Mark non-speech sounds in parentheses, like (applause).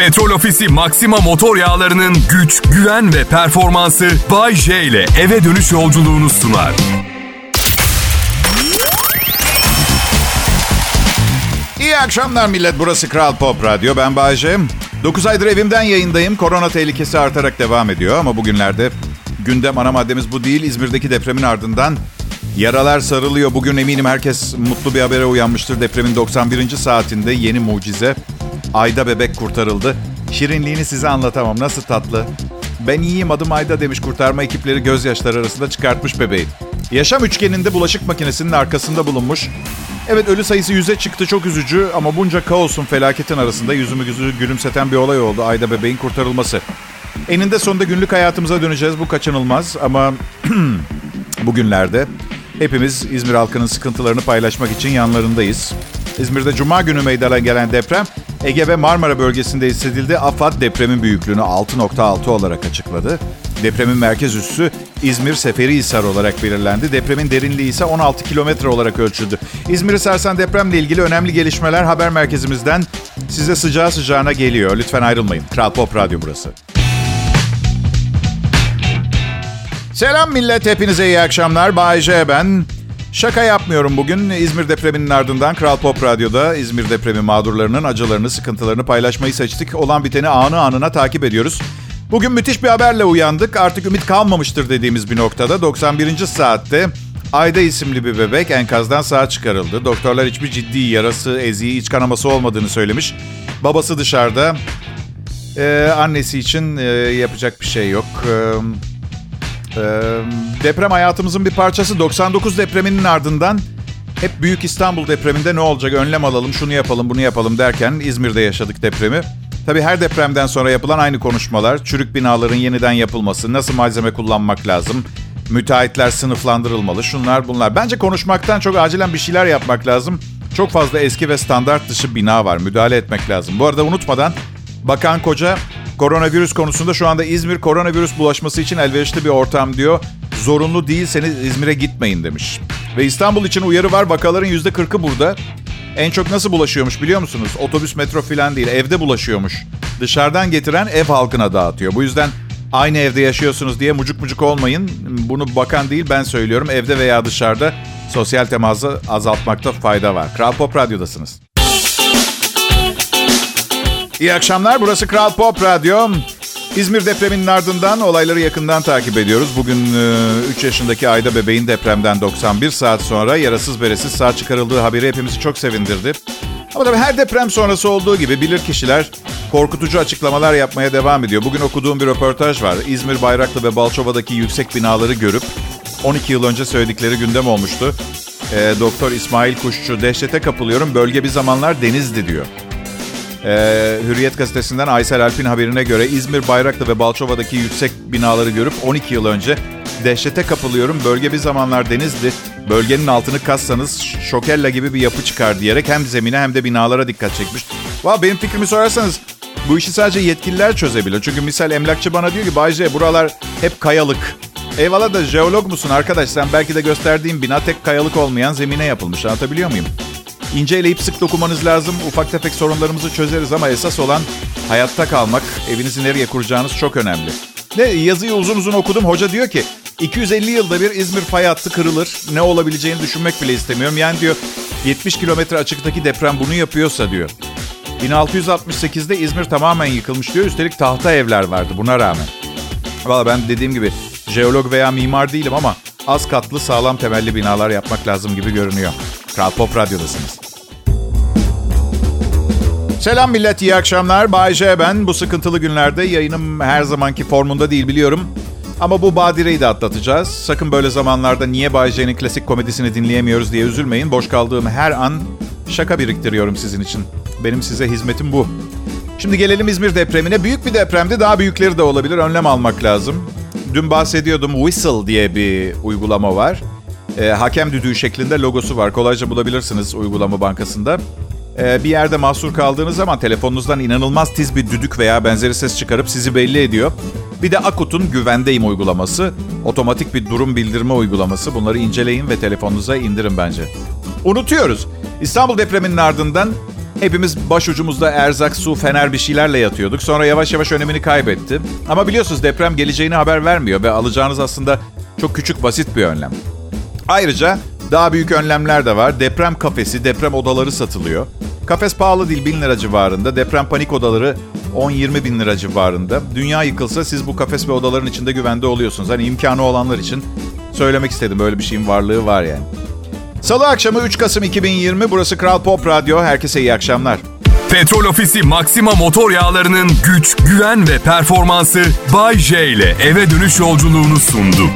Petrol Ofisi Maxima motor yağlarının güç, güven ve performansı Bay J ile eve dönüş yolculuğunu sunar. İyi akşamlar millet. Burası Kral Pop Radyo. Ben Bayece. 9 aydır evimden yayındayım. Korona tehlikesi artarak devam ediyor ama bugünlerde gündem ana maddemiz bu değil. İzmir'deki depremin ardından yaralar sarılıyor. Bugün eminim herkes mutlu bir habere uyanmıştır. Depremin 91. saatinde yeni mucize. Ayda bebek kurtarıldı. Şirinliğini size anlatamam. Nasıl tatlı. Ben iyiyim adım Ayda demiş kurtarma ekipleri gözyaşları arasında çıkartmış bebeği. Yaşam üçgeninde bulaşık makinesinin arkasında bulunmuş. Evet ölü sayısı yüze çıktı çok üzücü ama bunca kaosun felaketin arasında yüzümü yüzü gülümseten bir olay oldu. Ayda bebeğin kurtarılması. Eninde sonunda günlük hayatımıza döneceğiz bu kaçınılmaz ama (clears throat) bugünlerde hepimiz İzmir halkının sıkıntılarını paylaşmak için yanlarındayız. İzmir'de Cuma günü meydana gelen deprem Ege ve Marmara bölgesinde hissedildi. AFAD depremin büyüklüğünü 6.6 olarak açıkladı. Depremin merkez üssü İzmir Seferihisar olarak belirlendi. Depremin derinliği ise 16 kilometre olarak ölçüldü. İzmir'i sarsan depremle ilgili önemli gelişmeler haber merkezimizden size sıcağı sıcağına geliyor. Lütfen ayrılmayın. Kral Pop Radyo burası. Selam millet, hepinize iyi akşamlar. Bay ben. Şaka yapmıyorum bugün. İzmir depreminin ardından Kral Pop Radyo'da İzmir depremi mağdurlarının acılarını, sıkıntılarını paylaşmayı seçtik. Olan biteni anı anına takip ediyoruz. Bugün müthiş bir haberle uyandık. Artık ümit kalmamıştır dediğimiz bir noktada. 91. saatte Ayda isimli bir bebek enkazdan sağ çıkarıldı. Doktorlar hiçbir ciddi yarası, eziği, iç kanaması olmadığını söylemiş. Babası dışarıda. Ee, annesi için e, yapacak bir şey yok. Ee, ee, deprem hayatımızın bir parçası. 99 depreminin ardından hep Büyük İstanbul depreminde ne olacak önlem alalım, şunu yapalım, bunu yapalım derken İzmir'de yaşadık depremi. Tabii her depremden sonra yapılan aynı konuşmalar, çürük binaların yeniden yapılması, nasıl malzeme kullanmak lazım, müteahhitler sınıflandırılmalı, şunlar bunlar. Bence konuşmaktan çok acilen bir şeyler yapmak lazım. Çok fazla eski ve standart dışı bina var, müdahale etmek lazım. Bu arada unutmadan Bakan Koca koronavirüs konusunda şu anda İzmir koronavirüs bulaşması için elverişli bir ortam diyor. Zorunlu değilseniz İzmir'e gitmeyin demiş. Ve İstanbul için uyarı var. Vakaların %40'ı burada. En çok nasıl bulaşıyormuş biliyor musunuz? Otobüs, metro falan değil. Evde bulaşıyormuş. Dışarıdan getiren ev halkına dağıtıyor. Bu yüzden aynı evde yaşıyorsunuz diye mucuk mucuk olmayın. Bunu bakan değil ben söylüyorum. Evde veya dışarıda sosyal teması azaltmakta fayda var. Kral Pop Radyo'dasınız. İyi akşamlar. Burası Kral Pop Radyo. İzmir depreminin ardından olayları yakından takip ediyoruz. Bugün 3 yaşındaki Ayda bebeğin depremden 91 saat sonra yarasız beresiz sağ çıkarıldığı haberi hepimizi çok sevindirdi. Ama tabii her deprem sonrası olduğu gibi bilir kişiler korkutucu açıklamalar yapmaya devam ediyor. Bugün okuduğum bir röportaj var. İzmir, Bayraklı ve Balçova'daki yüksek binaları görüp 12 yıl önce söyledikleri gündem olmuştu. E, Doktor İsmail Kuşçu, dehşete kapılıyorum bölge bir zamanlar denizdi diyor. Ee, Hürriyet gazetesinden Aysel Alp'in haberine göre İzmir, Bayraklı ve Balçova'daki yüksek binaları görüp 12 yıl önce dehşete kapılıyorum. Bölge bir zamanlar denizdi. Bölgenin altını kassanız şokella gibi bir yapı çıkar diyerek hem zemine hem de binalara dikkat çekmiş. Valla benim fikrimi sorarsanız bu işi sadece yetkililer çözebilir. Çünkü misal emlakçı bana diyor ki Bayce buralar hep kayalık. Eyvallah da jeolog musun arkadaş sen belki de gösterdiğim bina tek kayalık olmayan zemine yapılmış anlatabiliyor muyum? İnce eleyip sık dokumanız lazım. Ufak tefek sorunlarımızı çözeriz ama esas olan hayatta kalmak. Evinizi nereye kuracağınız çok önemli. Ne yazıyı uzun uzun okudum. Hoca diyor ki 250 yılda bir İzmir fay hattı kırılır. Ne olabileceğini düşünmek bile istemiyorum. Yani diyor 70 kilometre açıktaki deprem bunu yapıyorsa diyor. 1668'de İzmir tamamen yıkılmış diyor. Üstelik tahta evler vardı buna rağmen. Valla ben dediğim gibi jeolog veya mimar değilim ama az katlı sağlam temelli binalar yapmak lazım gibi görünüyor. Kral Pop Radyo'dasınız. Selam millet, iyi akşamlar. Bay J ben. Bu sıkıntılı günlerde yayınım her zamanki formunda değil biliyorum. Ama bu badireyi de atlatacağız. Sakın böyle zamanlarda niye Bay J'nin klasik komedisini dinleyemiyoruz diye üzülmeyin. Boş kaldığım her an şaka biriktiriyorum sizin için. Benim size hizmetim bu. Şimdi gelelim İzmir depremine. Büyük bir depremde daha büyükleri de olabilir. Önlem almak lazım. Dün bahsediyordum Whistle diye bir uygulama var. E, hakem düdüğü şeklinde logosu var. Kolayca bulabilirsiniz uygulama bankasında. E, bir yerde mahsur kaldığınız zaman telefonunuzdan inanılmaz tiz bir düdük veya benzeri ses çıkarıp sizi belli ediyor. Bir de Akut'un Güvendeyim uygulaması. Otomatik bir durum bildirme uygulaması. Bunları inceleyin ve telefonunuza indirin bence. Unutuyoruz. İstanbul depreminin ardından Hepimiz başucumuzda erzak, su, fener bir şeylerle yatıyorduk. Sonra yavaş yavaş önemini kaybetti. Ama biliyorsunuz deprem geleceğini haber vermiyor ve alacağınız aslında çok küçük basit bir önlem. Ayrıca daha büyük önlemler de var. Deprem kafesi, deprem odaları satılıyor. Kafes pahalı değil, bin lira civarında. Deprem panik odaları 10-20 bin lira civarında. Dünya yıkılsa siz bu kafes ve odaların içinde güvende oluyorsunuz. Hani imkanı olanlar için söylemek istedim. Böyle bir şeyin varlığı var yani. Salı akşamı 3 Kasım 2020. Burası Kral Pop Radyo. Herkese iyi akşamlar. Petrol Ofisi Maxima motor yağlarının güç, güven ve performansı Bay J ile eve dönüş yolculuğunu sundu.